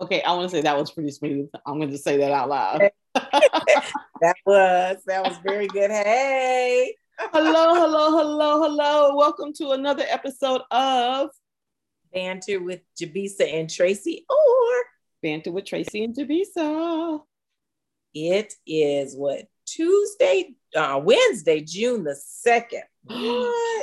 Okay, I want to say that was pretty smooth. I'm going to say that out loud. that was that was very good. Hey. hello, hello, hello, hello. Welcome to another episode of Banter with Jabisa and Tracy or Banter with Tracy and Jabisa. It is what Tuesday, uh, Wednesday, June the 2nd.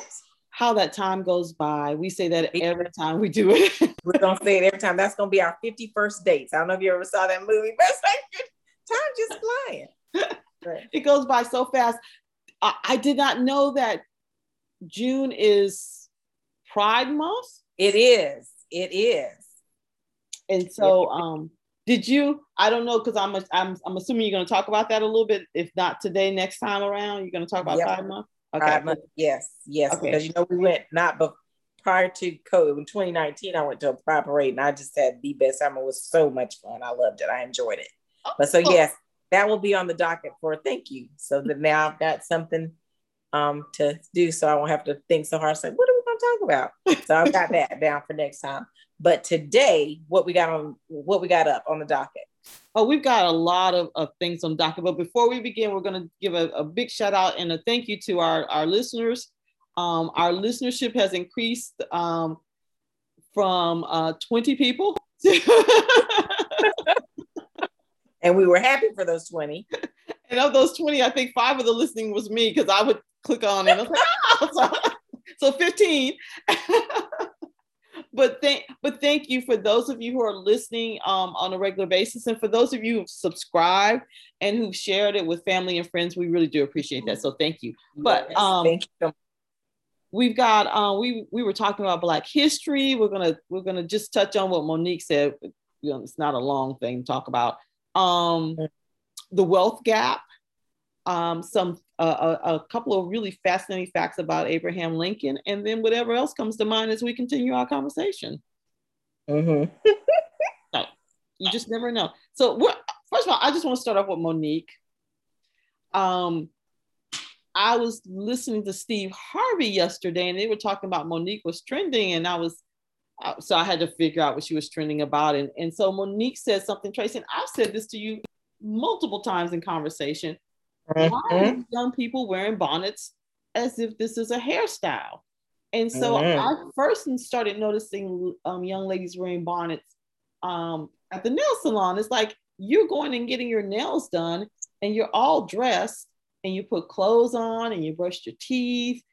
How that time goes by. We say that every time we do it. We're gonna say it every time. That's gonna be our 51st dates. I don't know if you ever saw that movie, but it's like time just flying. it goes by so fast. I, I did not know that June is Pride Month. It is. It is. And so, um, did you? I don't know because I'm, I'm I'm assuming you're going to talk about that a little bit. If not today, next time around, you're going to talk about yep. Pride Month. Okay. Month. Yes, yes. Okay. Because you know we went not but prior to COVID in 2019. I went to a pride parade and I just had the best time. It was so much fun. I loved it. I enjoyed it. Oh, but so yes, that will be on the docket for a thank you. So that now I've got something um to do, so I won't have to think so hard. Say, what are we going to talk about? So I've got that down for next time. But today, what we got on what we got up on the docket? Oh, we've got a lot of, of things on docket. But before we begin, we're going to give a, a, big shout out and a thank you to our, our listeners. Um, our listenership has increased um, from uh, 20 people. and we were happy for those 20. And of those 20, I think five of the listening was me because I would click on it. I was like, oh! so, so 15 but thank but thank you for those of you who are listening um, on a regular basis. And for those of you who've subscribed and who've shared it with family and friends we really do appreciate that. So thank you. But um thank you. we've got um we we were talking about black history. We're gonna we're gonna just touch on what Mo'Nique said. You know it's not a long thing to talk about. Um the wealth gap um, some uh, a, a, couple of really fascinating facts about Abraham Lincoln, and then whatever else comes to mind as we continue our conversation. Mm-hmm. so, you just never know. So, first of all, I just want to start off with Mo'Nique. Um, I was listening to Steve Harvey yesterday, and they were talking about Mo'Nique was trending, and I was uh, so I had to figure out what she was trending about, and and so Mo'Nique said something, Tracy, and I've said this to you multiple times in conversation why are mm-hmm. young people wearing bonnets as if this is a hairstyle? And so mm-hmm. I first started noticing um, young ladies wearing bonnets um, at the nail salon. It's like you're going and getting your nails done, and you're all dressed, and you put clothes on, and you brush your teeth,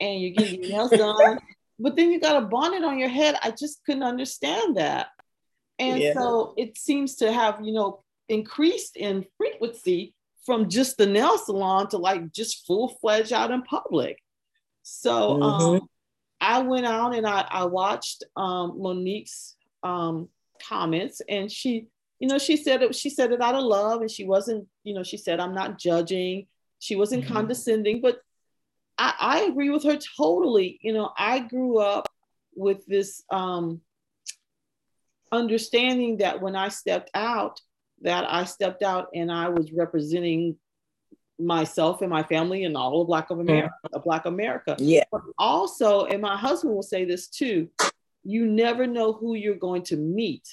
and you're getting your nails done. But then you got a bonnet on your head. I just couldn't understand that. And yeah. so it seems to have, you know, increased in frequency from just the nail salon to like just full fledged out in public. So mm-hmm. um, I went out and I, I watched um, Mo'Nique's um, comments, and she, you know, she said it. She said it out of love, and she wasn't, you know, she said I'm not judging. She wasn't mm-hmm. condescending, but I, I agree with her totally. You know, I grew up with this um, understanding that when I stepped out, that I stepped out and I was representing myself and my family and all of Black of America, mm-hmm. Black America. Yeah. But also, and my husband will say this too, you never know who you're going to meet.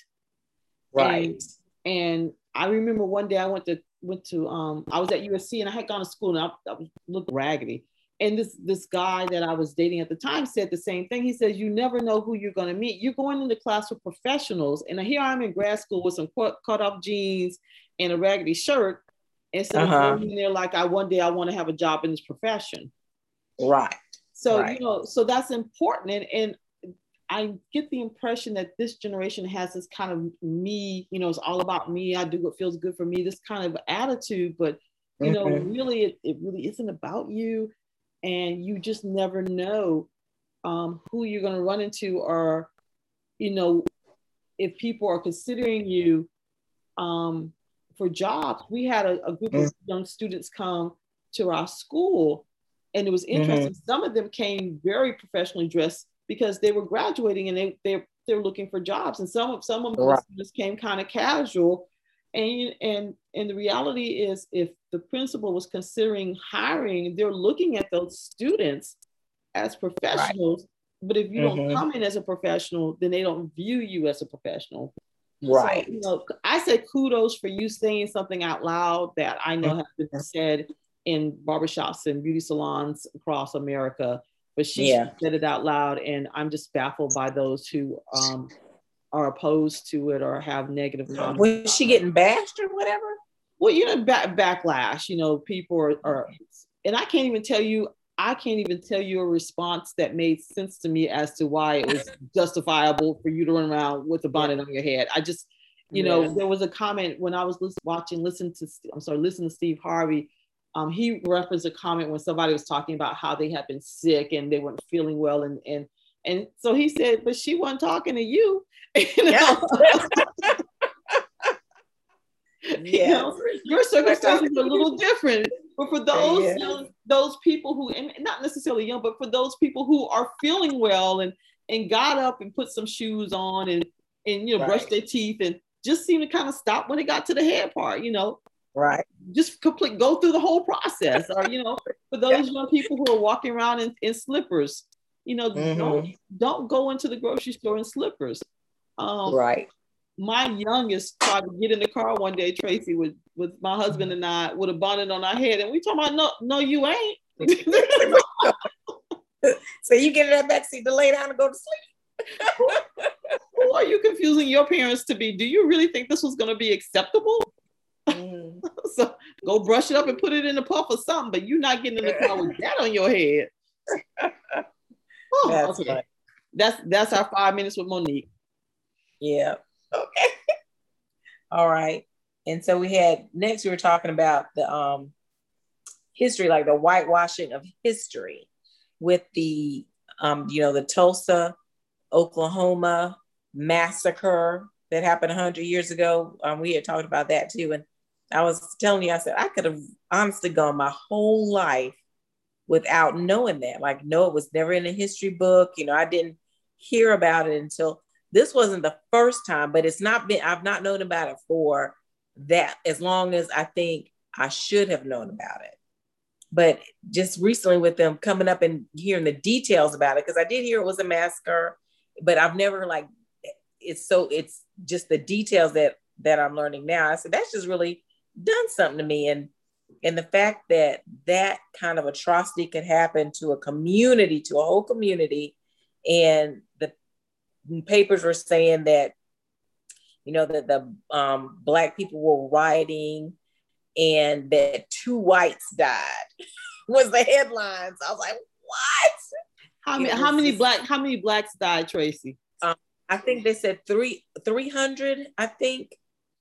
Right. And, and I remember one day I went to went to um I was at USC and I had gone to school and I, I was looking raggedy and this this guy that I was dating at the time said the same thing. He says, "You never know who you're going to meet. You're going into class with professionals, and here I'm in grad school with some cut off jeans and a raggedy shirt, instead uh-huh. of going in there like I one day I want to have a job in this profession." Right. So right. you know, so that's important, and and I get the impression that this generation has this kind of me. You know, it's all about me. I do what feels good for me. This kind of attitude, but you know, mm-hmm. really, it, it really isn't about you and you just never know um, who you're going to run into or you know if people are considering you um, for jobs we had a, a group mm-hmm. of young students come to our school and it was interesting mm-hmm. some of them came very professionally dressed because they were graduating and they, they, they were looking for jobs and some of some of them right. just came kind of casual and and and the reality is if the principal was considering hiring they're looking at those students as professionals right. but if you mm-hmm. don't come in as a professional then they don't view you as a professional Right. So, you know, I said kudos for you saying something out loud that I know mm-hmm. has been said in barbershops and beauty salons across America, but she yeah. said it out loud, and I'm just baffled by those who um, are opposed to it or have negative. Comments. Was she getting bashed or whatever? Well, you know, back, backlash. You know, people are, are, and I can't even tell you. I can't even tell you a response that made sense to me as to why it was justifiable for you to run around with a bonnet on your head. I just, you yeah. know, there was a comment when I was watching, listen to, I'm sorry, listen to Steve Harvey um, he referenced a comment when somebody was talking about how they had been sick and they weren't feeling well, and and and so he said, "But she wasn't talking to you." you know? yeah. You know, your circumstances are a little different, but for those yeah. young, those people who, and not necessarily young, but for those people who are feeling well and and got up and put some shoes on and and you know right. brushed their teeth and just seemed to kind of stop when it got to the hair part, you know, Right. Just complete go through the whole process. Or, you know, for those yeah. young people who are walking around in, in slippers, you know, mm-hmm. don't don't go into the grocery store in slippers. Um, right. My youngest tried to get in the car one day, Tracy, with with my husband and I, with a bonnet on our head, and we talking about no, no, you ain't. so you get in that backseat to lay down and go to sleep. Who are you confusing your parents to be? Do you really think this was going to be acceptable? Mm. so go brush it up and put it in a puff or something, but you're not getting in the car with that on your head. Oh, that's okay. That's that's our five minutes with Mo'Nique. Yeah. Okay. All right. And so we had next we were talking about the um history, like the whitewashing of history with the um, you know, the Tulsa, Oklahoma massacre that happened 100 years ago. Um, we had talked about that too. And I was telling you, I said, I could have honestly gone my whole life without knowing that. Like, no, it was never in a history book. You know, I didn't hear about it until this wasn't the first time, but it's not been, I've not known about it for that as long as I think I should have known about it. But just recently with them coming up and hearing the details about it, because I did hear it was a massacre, but I've never like, it's so, it's just the details that that I'm learning now. I said, that's just really done something to me and and the fact that that kind of atrocity could happen to a community to a whole community and the papers were saying that you know that the um, black people were rioting and that two whites died was the headlines. I was like what? How many how many black how many blacks died tracy? Um, i think they said three 300 i think.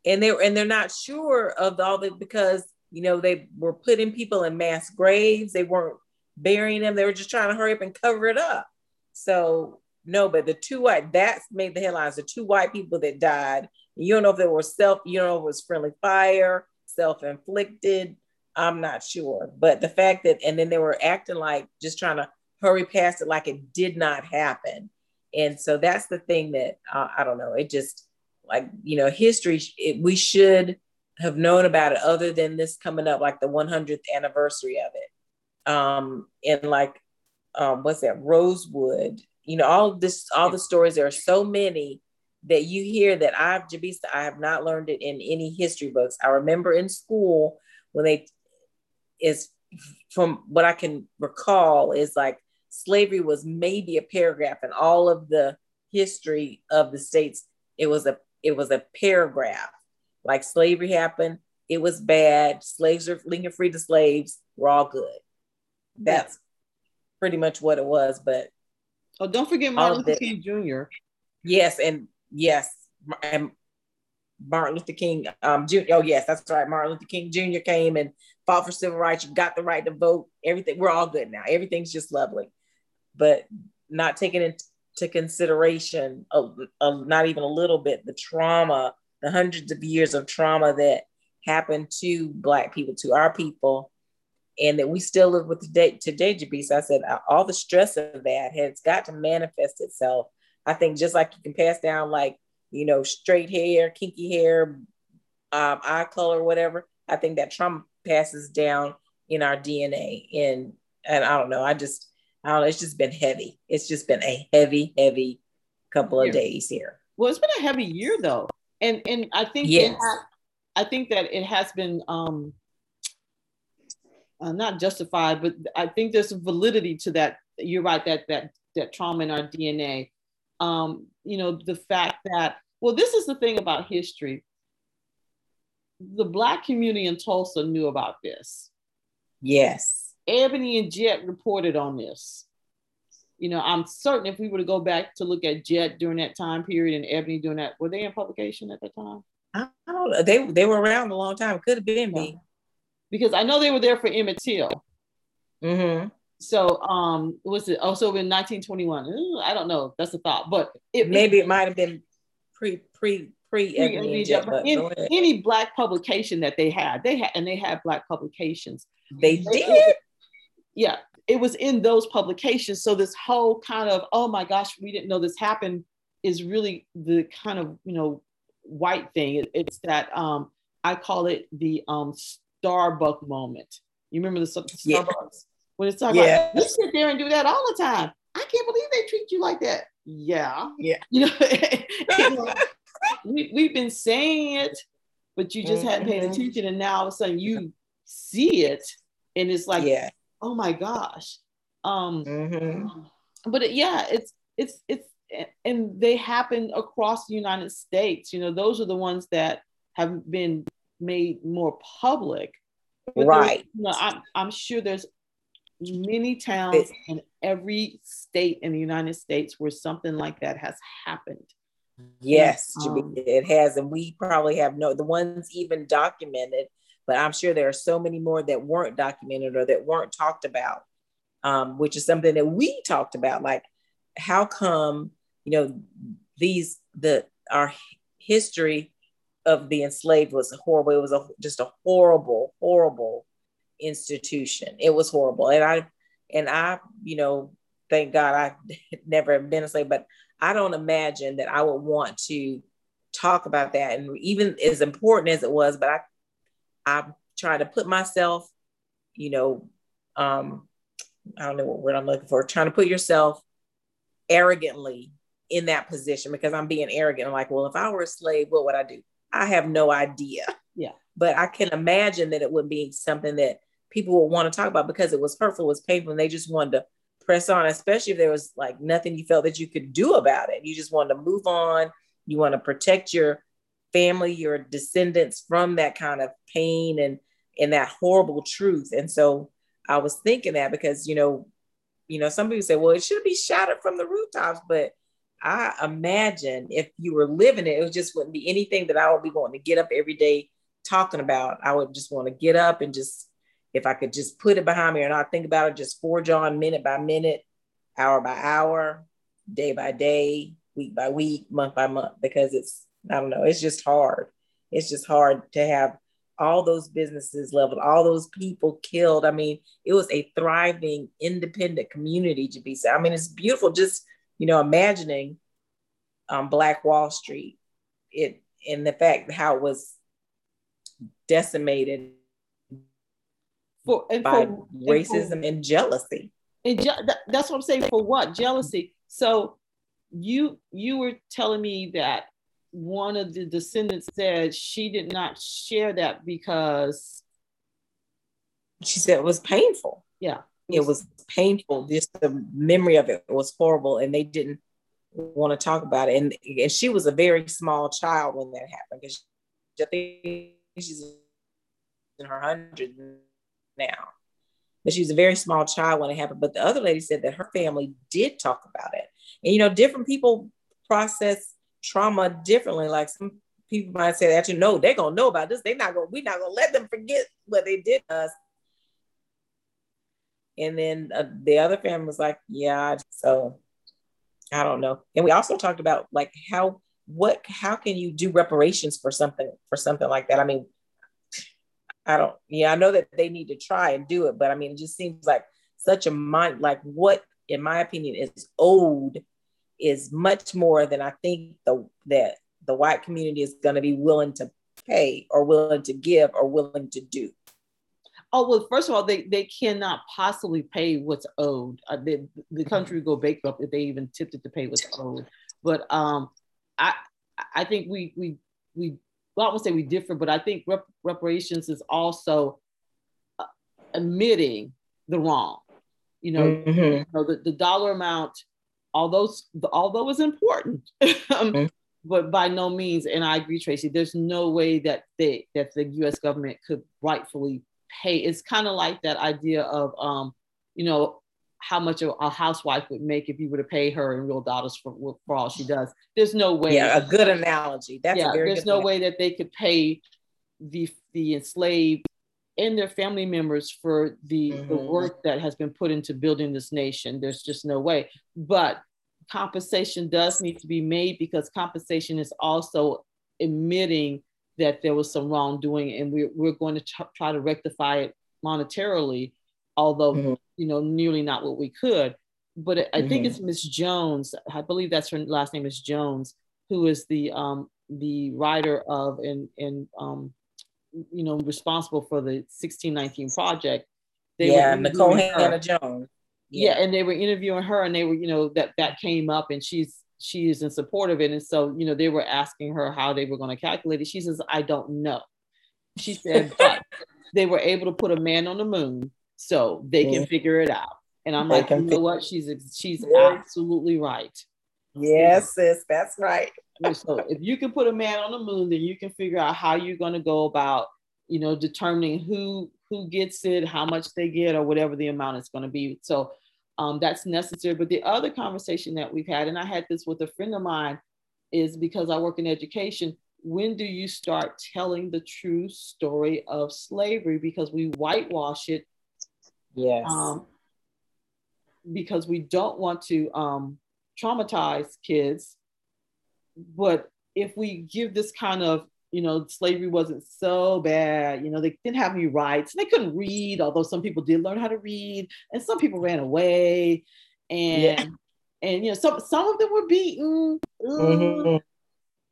And they were and they're not sure of all the because you know they were putting people in mass graves. They weren't burying them. They were just trying to hurry up and cover it up. So no but the two white that's made the headlines. The two white people that died you don't know if they were self you don't know if it was friendly fire self-inflicted i'm not sure. But the fact that and then they were acting like just trying to hurry past it like it did not happen. And so that's the thing that uh, i don't know it just like you know history it, we should have known about it other than this coming up like the 100th anniversary of it. Um and like um what's that rosewood you know all this all the stories there are so many that you hear that i've Jabisa i have not learned it in any history books i remember in school when they is from what i can recall is like slavery was maybe a paragraph in all of the history of the states it was a it was a paragraph. Like slavery happened, it was bad. Slaves are Lincoln free to slaves. We're all good. That's pretty much what it was. But oh, don't forget Martin Luther King Jr. Yes, and yes, and Martin Luther King um, Jr. Oh yes, that's right. Martin Luther King Jr. came and fought for civil rights. You got the right to vote. Everything. We're all good now. Everything's just lovely. But not taking into consideration, a, a, not even a little bit, the trauma, the hundreds of years of trauma that happened to Black people, to our people, and that we still live with today. Today, Jabisa, I said all the stress of that has got to manifest itself. I think just like you can pass down, like you know, straight hair, kinky hair, um, eye color, whatever. I think that trauma passes down in our DNA, and and I don't know. I just I don't know, it's just been heavy. It's just been a heavy, heavy couple of days here. Well, it's been a heavy year though. and and I think yes. I think that it has been um, uh, not justified, but I think there's some validity to that. You're right that that that trauma in our DNA. Um, you know, the fact that well, this is the thing about history. The black community in Tulsa knew about this. Yes. Ebony and Jet reported on this. You know, I'm certain if we were to go back to look at Jet during that time period and Ebony during that, were they in publication at the time? I don't know. They they were around a long time. Could have been me. Because I know they were there for Emmett Till. Mm-hmm. So um was it also in 1921? I don't know. That's a thought. But it maybe it might have been pre pre pre any, any black publication that they had. They had and they had black publications. They, they did. Yeah, it was in those publications. So this whole kind of, oh my gosh, we didn't know this happened is really the kind of, you know, white thing. It, it's that um, I call it the um, Starbucks moment. You remember the Starbucks? Yeah. When it's talking yeah. about you sit there and do that all the time. I can't believe they treat you like that. Yeah. Yeah. You know, we, we've been saying it, but you just mm-hmm. hadn't paid mm-hmm. attention. And now all of a sudden you see it and it's like, yeah. oh my gosh. Um, mm-hmm. but it, yeah, it's, it's, it's, and they happen across the United States. You know, those are the ones that have been made more public. Right. You know, I'm, I'm sure there's many towns in every state in the United States where something like that has happened. Yes, um, it has, and we probably have no the ones even documented, but I'm sure there are so many more that weren't documented or that weren't talked about, um, which is something that we talked about. Like, how come you know these the our history of the enslaved was horrible. It was a, just a horrible, horrible institution. It was horrible. And I, and I, you know, thank God I never been a slave, but I don't imagine that I would want to talk about that. And even as important as it was, but I, I try to put myself, you know, um, I don't know what word I'm looking for, trying to put yourself arrogantly in that position because I'm being arrogant. I'm like, well, if I were a slave, what would I do? I have no idea. Yeah. But I can imagine that it would be something that people would want to talk about because it was hurtful, it was painful, and they just wanted to press on, especially if there was like nothing you felt that you could do about it. You just wanted to move on. You want to protect your family, your descendants from that kind of pain and and that horrible truth. And so I was thinking that because you know, you know, some people say, well, it should be shouted from the rooftops, but I imagine if you were living it, it just wouldn't be anything that I would be wanting to get up every day talking about. I would just want to get up and just, if I could just put it behind me or not think about it, just forge on minute by minute, hour by hour, day by day, week by week, month by month, because it's, I don't know, it's just hard. It's just hard to have all those businesses leveled, all those people killed. I mean, it was a thriving, independent community, to be said. I mean, it's beautiful just you know, imagining um, Black Wall Street, it and the fact how it was decimated for, and by for, racism and, for, and jealousy. And je- that's what I'm saying. For what jealousy? So you you were telling me that one of the descendants said she did not share that because she said it was painful. Yeah it was painful. Just the memory of it was horrible, and they didn't want to talk about it. And, and she was a very small child when that happened because I think she's in her hundreds now. But she was a very small child when it happened. But the other lady said that her family did talk about it. And you know, different people process trauma differently. Like some people might say that you know they're gonna know about this. They're not gonna we're not gonna let them forget what they did to us. And then uh, the other family was like, yeah. So I don't know. And we also talked about like how what how can you do reparations for something for something like that? I mean, I don't. Yeah, I know that they need to try and do it, but I mean, it just seems like such a mind like what, in my opinion, is owed is much more than I think the that the white community is going to be willing to pay or willing to give or willing to do. Oh well, first of all, they, they cannot possibly pay what's owed. Uh, they, the mm-hmm. country would go bankrupt if they even attempted to pay what's owed. But um, I I think we we we well, I won't say we differ, but I think rep- reparations is also uh, admitting the wrong. You know, mm-hmm. you know the, the dollar amount, although although is important, um, mm-hmm. but by no means. And I agree, Tracy. There's no way that they that the U.S. government could rightfully pay. It's kind of like that idea of, um, you know, how much a, housewife would make if you were to pay her in real dollars for, for all she does. There's no way. Yeah, a good analogy. That's yeah, there's no analogy. way that they could pay the the enslaved and their family members for the, mm-hmm. the work that has been put into building this nation. There's just no way. But compensation does need to be made because compensation is also admitting that there was some wrongdoing and we're, we're going to try to rectify it monetarily although mm-hmm. you know nearly not what we could but i mm-hmm. think it's miss jones i believe that's her last name is jones who is the um the writer of and and um you know responsible for the 1619 project they yeah nikole hannah jones yeah. yeah and they were interviewing her and they were you know that that came up and she's she is in support of it and so you know they were asking her how they were going to calculate it she says i don't know she said but they were able to put a man on the moon so they can figure it out. And I'm they like, you know what? She's she's yeah. absolutely right. Yes, sis, that's right. so if you can put a man on the moon, then you can figure out how you're going to go about, you know, determining who who gets it, how much they get, or whatever the amount is going to be. So um, that's necessary. But the other conversation that we've had, and I had this with a friend of mine, is because I work in education. When do you start telling the true story of slavery? Because we whitewash it Yes. Um, because we don't want to um, traumatize kids. But if we give this kind of, you know, slavery wasn't so bad, you know, they didn't have any rights and they couldn't read, although some people did learn how to read and some people ran away. And yeah. and you know, some some of them were beaten. Mm-hmm.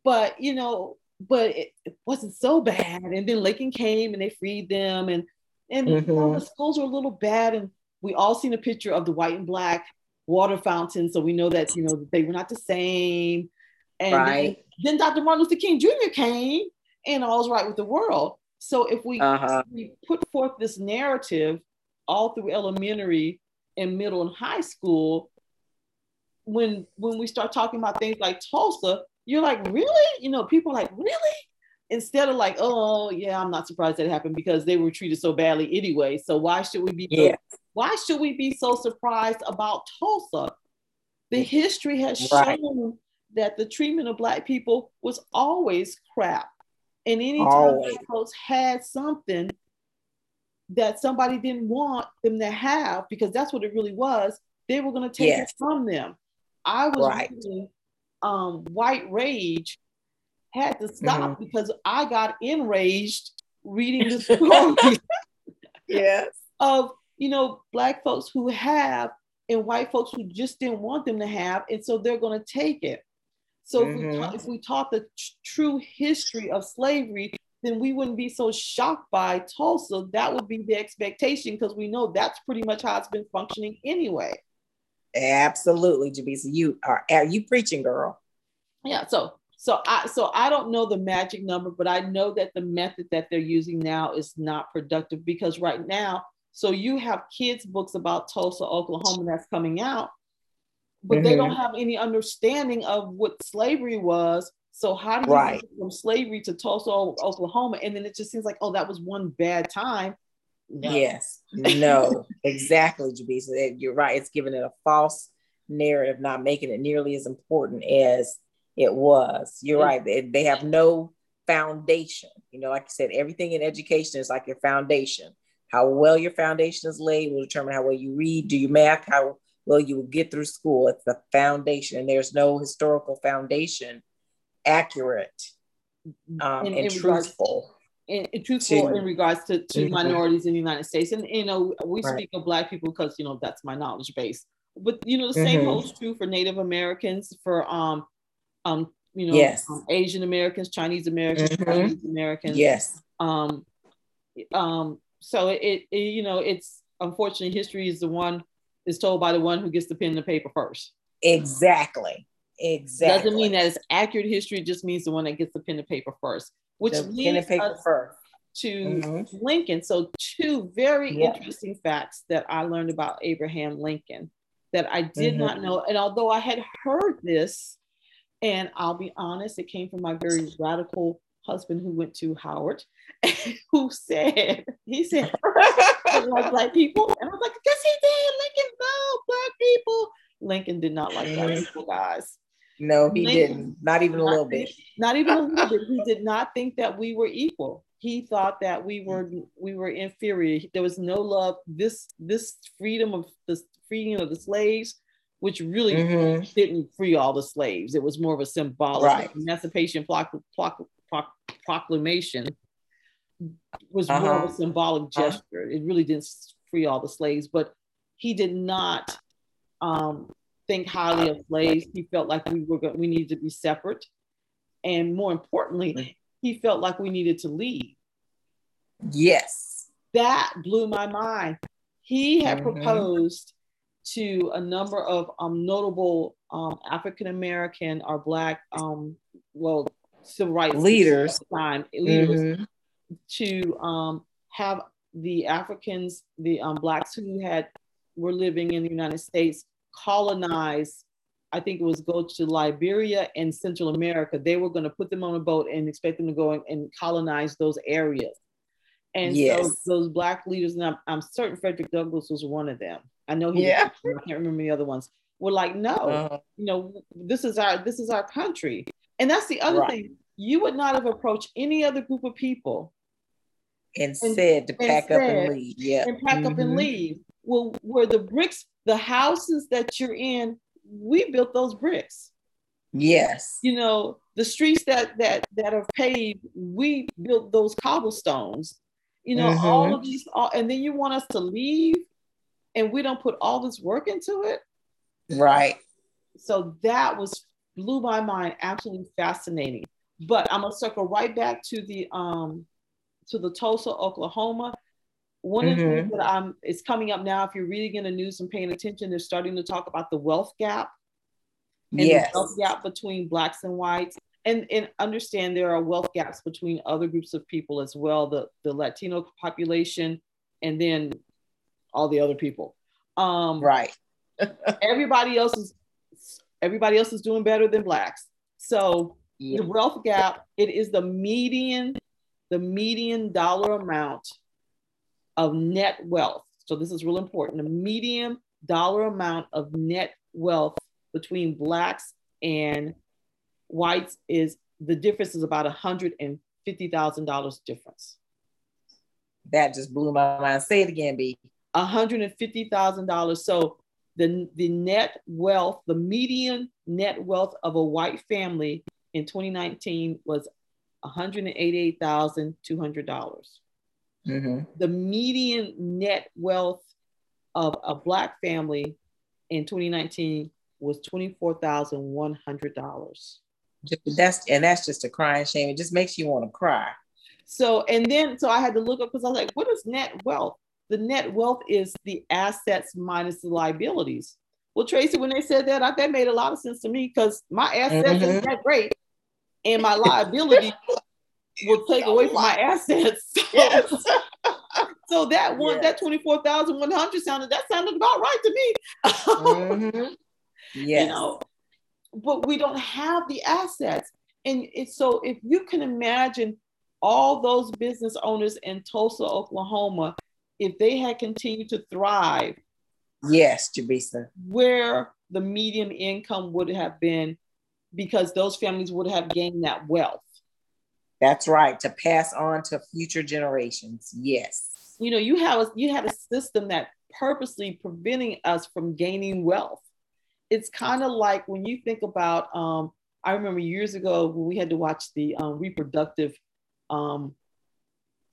But you know, but it, it, wasn't so bad. And then Lincoln came and they freed them and and mm-hmm. you know, the schools were a little bad, and we all seen a picture of the white and black water fountain, so we know that you know they were not the same. And right. then, then Dr. Martin Luther King Jr. came, and all's right with the world. So if we, uh-huh. we put forth this narrative all through elementary and middle and high school, when when we start talking about things like Tulsa, you're like, really? You know, people like, really? instead of like, oh yeah, I'm not surprised that happened because they were treated so badly anyway. So why should we be yeah. why should we be so surprised about Tulsa? The history has right. shown that the treatment of black people was always crap. And anytime black folks had something that somebody didn't want them to have, because that's what it really was, they were going to take yes. it from them. I was right. reading um, White Rage had to stop mm-hmm. because I got enraged reading the story. yes. Of, you know, black folks who have and white folks who just didn't want them to have. And so they're going to take it. So mm-hmm. if, we mm-hmm. ta- if we taught the t- true history of slavery, then we wouldn't be so shocked by Tulsa. That would be the expectation because we know that's pretty much how it's been functioning anyway. Absolutely, Jabisa. You are, are you preaching, girl? Yeah. So so I so I don't know the magic number, but I know that the method that they're using now is not productive because right now, so you have kids books about Tulsa, Oklahoma that's coming out, but mm-hmm. they don't mm-hmm. have any understanding of what slavery was. So how do you right. get from slavery to Tulsa, Oklahoma? And then it just seems like, oh, that was one bad time. No. Yes, no, exactly, Jabisa. You're right. It's giving it a false narrative, not making it nearly as important as it was. You're right. They, they have no foundation. You know, like I said, everything in education is like your foundation. How well your foundation is laid will determine how well you read, do you math, how well you will get through school. It's the foundation, and there's no historical foundation accurate um, in, and in truthful. In, in, truthful to, in regards to, to mm-hmm. minorities in the United States. And you know, we right. speak of black people because you know that's my knowledge base. But you know, the same mm-hmm. holds true for Native Americans, for um um, you know, yes. um, Asian Americans, Chinese Americans, mm-hmm. Chinese Americans. Yes. Um, um, so it, it, you know, it's unfortunately history is the one is told by the one who gets the pen and the paper first. Exactly. Exactly. Doesn't mean that it's accurate history. It just means the one that gets the pen and paper first, which the and paper first to mm-hmm. Lincoln. So two very yeah. interesting facts that I learned about Abraham Lincoln that I did mm-hmm. not know. And although I had heard this, and I'll be honest, it came from my very radical husband who went to Howard, who said, he said, like black people. And I was like, yes, he did. Black people. Lincoln did not like black mm-hmm. people, guys. No, he Lincoln, didn't. Not even a little bit. Not even a little bit. He did not think that we were equal. He thought that we were we were inferior. There was no love. This this freedom of the freedom of the slaves, which really mm-hmm. didn't free all the slaves. It was more of a symbolic right. emancipation proclamation was uh-huh. more of a uh-huh. symbolic uh-huh. gesture. Uh-huh. It really didn't free all the slaves, but he did not um, think highly of slaves. He felt like we were we needed to be separate, and more importantly, he felt like we needed to leave. Yes, that blew my mind. He had mm-hmm. proposed to a number of um, notable um, African American or Black, um, well, civil rights leaders, time, leaders mm-hmm. to um, have the Africans, the um, Blacks who had were living in the United States colonize. I think it was go to Liberia and Central America. They were going to put them on a boat and expect them to go and colonize those areas. And yes. so those black leaders, and I'm, I'm, certain Frederick Douglass was one of them. I know he yeah. Was, I can't remember the other ones. Were like, no, uh-huh. you know, this is our this is our country. And that's the other right. thing. You would not have approached any other group of people and, and said to pack up and leave. Yeah. And pack mm-hmm. up and mm-hmm. leave. Well, where the bricks, the houses that you're in, we built those bricks. Yes. You know, the streets that that that are paved, we built those cobblestones. You know, mm-hmm. all of these, all, and then you want us to leave and we don't put all this work into it. Right. So that was blew my mind, absolutely fascinating. But I'm gonna circle right back to the um to the Tulsa, Oklahoma. One of the things mm-hmm. that I'm it's coming up now. If you're reading in the news and paying attention, they're starting to talk about the wealth gap. And yes. the wealth gap between blacks and whites. And, and understand there are wealth gaps between other groups of people as well, the, the Latino population and then all the other people. Um, right. everybody else is everybody else is doing better than blacks. So yeah. the wealth gap, it is the median, the median dollar amount of net wealth. So this is real important. The median dollar amount of net wealth between blacks and whites is the difference is about $150,000 difference. That just blew my mind. Say it again, B. $150,000. So the, the net wealth, the median net wealth of a white family in 2019 was $188,200. Mm-hmm. The median net wealth of a black family in 2019 was $24,100. That's and that's just a crying shame. It just makes you want to cry. So and then so I had to look up because I was like, what is net wealth? The net wealth is the assets minus the liabilities. Well, Tracy, when they said that, I, that made a lot of sense to me because my assets mm-hmm. is that great, and my liability will take away from my assets. Yes. so that one, yes. that twenty four thousand one hundred sounded that sounded about right to me. mm-hmm. Yes. You know, but we don't have the assets, and it's so if you can imagine all those business owners in Tulsa, Oklahoma, if they had continued to thrive. Yes, Jabisa. Where the median income would have been because those families would have gained that wealth. That's right, to pass on to future generations. Yes. You know, you have a, you had a system that purposely preventing us from gaining wealth. It's kind of like when you think about um, I remember years ago when we had to watch the um, reproductive um,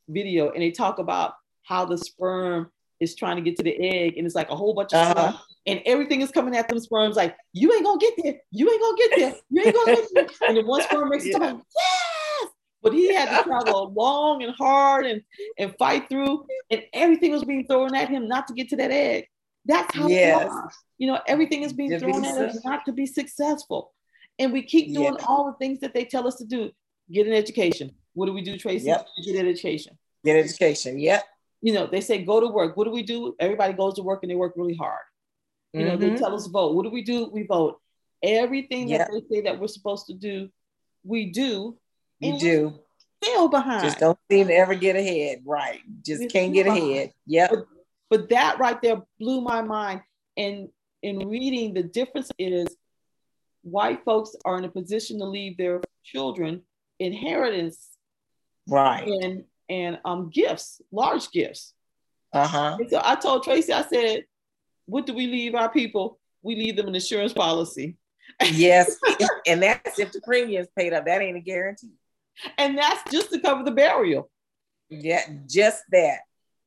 video and they talk about how the sperm is trying to get to the egg and it's like a whole bunch of uh-huh. stuff and everything is coming at them sperms like you ain't gonna get there you ain't gonna get there you ain't gonna get there and the one sperm makes yeah. it yes but he had to travel long and hard and and fight through and everything was being thrown at him not to get to that egg that's how yes. you know everything is being thrown at us not to be successful And we keep doing yeah. all the things that they tell us to do. Get an education. What do we do, Tracy? Yep. Get an education. Get education. Yep. You know, they say go to work. What do we do? Everybody goes to work and they work really hard. You know, mm-hmm. they tell us vote. What do we do? We vote. Everything yep. that they say that we're supposed to do, we do. You do. Still behind. Just don't seem to ever get ahead. Right. Just can't get behind. ahead. Yep. But, but that right there blew my mind. And in reading, the difference is white folks are in a position to leave their children inheritance right and and um gifts large gifts uh-huh so i told tracy i said what do we leave our people we leave them an insurance policy yes and that's if the premiums paid up that ain't a guarantee and that's just to cover the burial. Yeah just that.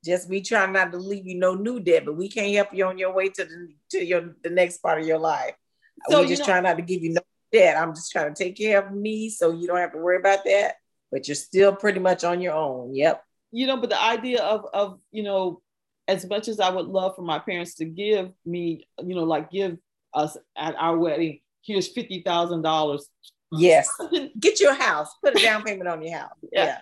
Just we trying not to leave you no new debt but we can't help you on your way to the to your the next part of your life. So we just know, trying not to give you no debt. I'm just trying to take care of me so you don't have to worry about that but you're still pretty much on your own. Yep. You know but the idea of of you know as much as i would love for my parents to give me you know like give us at our wedding here's fifty thousand dollars. Yes. Get your house. Put a down payment on your house. Yeah. yeah.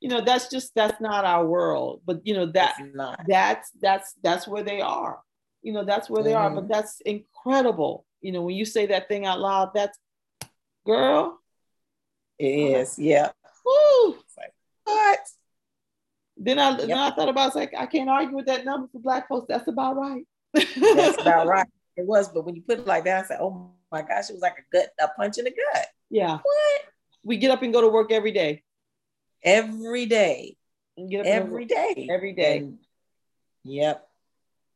You know, that's just that's not our world. But you know, that that's that's that's where they are. You know, that's where they mm-hmm. are. But mm-hmm. that's incredible. You know, when you say that thing out loud, that's girl. It is, yeah. Woo. Like, what? Then I yep. then I thought about it's like I can't argue with that number for black folks. That's about right. that's about right. It was, but when you put it like that, I said, "Oh my gosh, it was like a gut, a punch in the gut." Yeah. What? We get up and go to work every day. Every day. Get up every day. Every day. And, yep.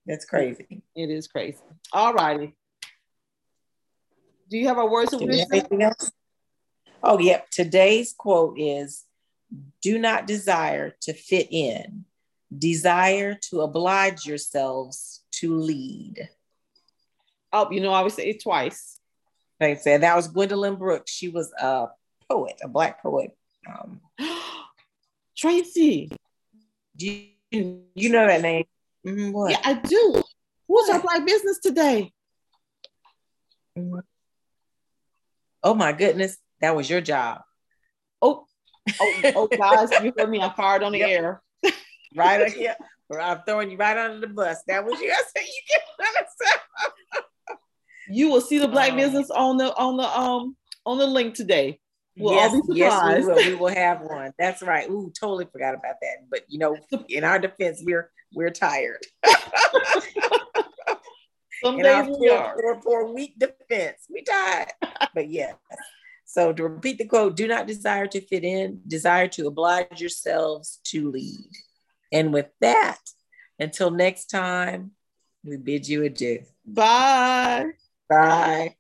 That's crazy. It is crazy. All righty. Do you have a words of wisdom? Oh, yep. Today's quote is Do not desire to fit in, desire to oblige yourselves to lead. Oh, you know, I would say it twice. They said that was Gwendolyn Brooks. She was a poet, a black poet. Um, Tracy. Do you, you know that name? Mm-hmm, what? Yeah, I do. Who's our black business today? Mm-hmm. Oh my goodness, that was your job. Oh, oh, oh guys, you heard me. I'm fired on the yep. air. right here. I'm throwing you right under the bus. That was you. I said you get you will see the black um, business on the on the um on the link today. We'll yes, yes, we will. we will have one. That's right. Ooh, totally forgot about that. But you know, in our defense, we're we're tired. Some in days we are. For, for weak defense, we tired. but yes. So to repeat the quote, do not desire to fit in, desire to oblige yourselves to lead. And with that, until next time, we bid you adieu. Bye. Bye.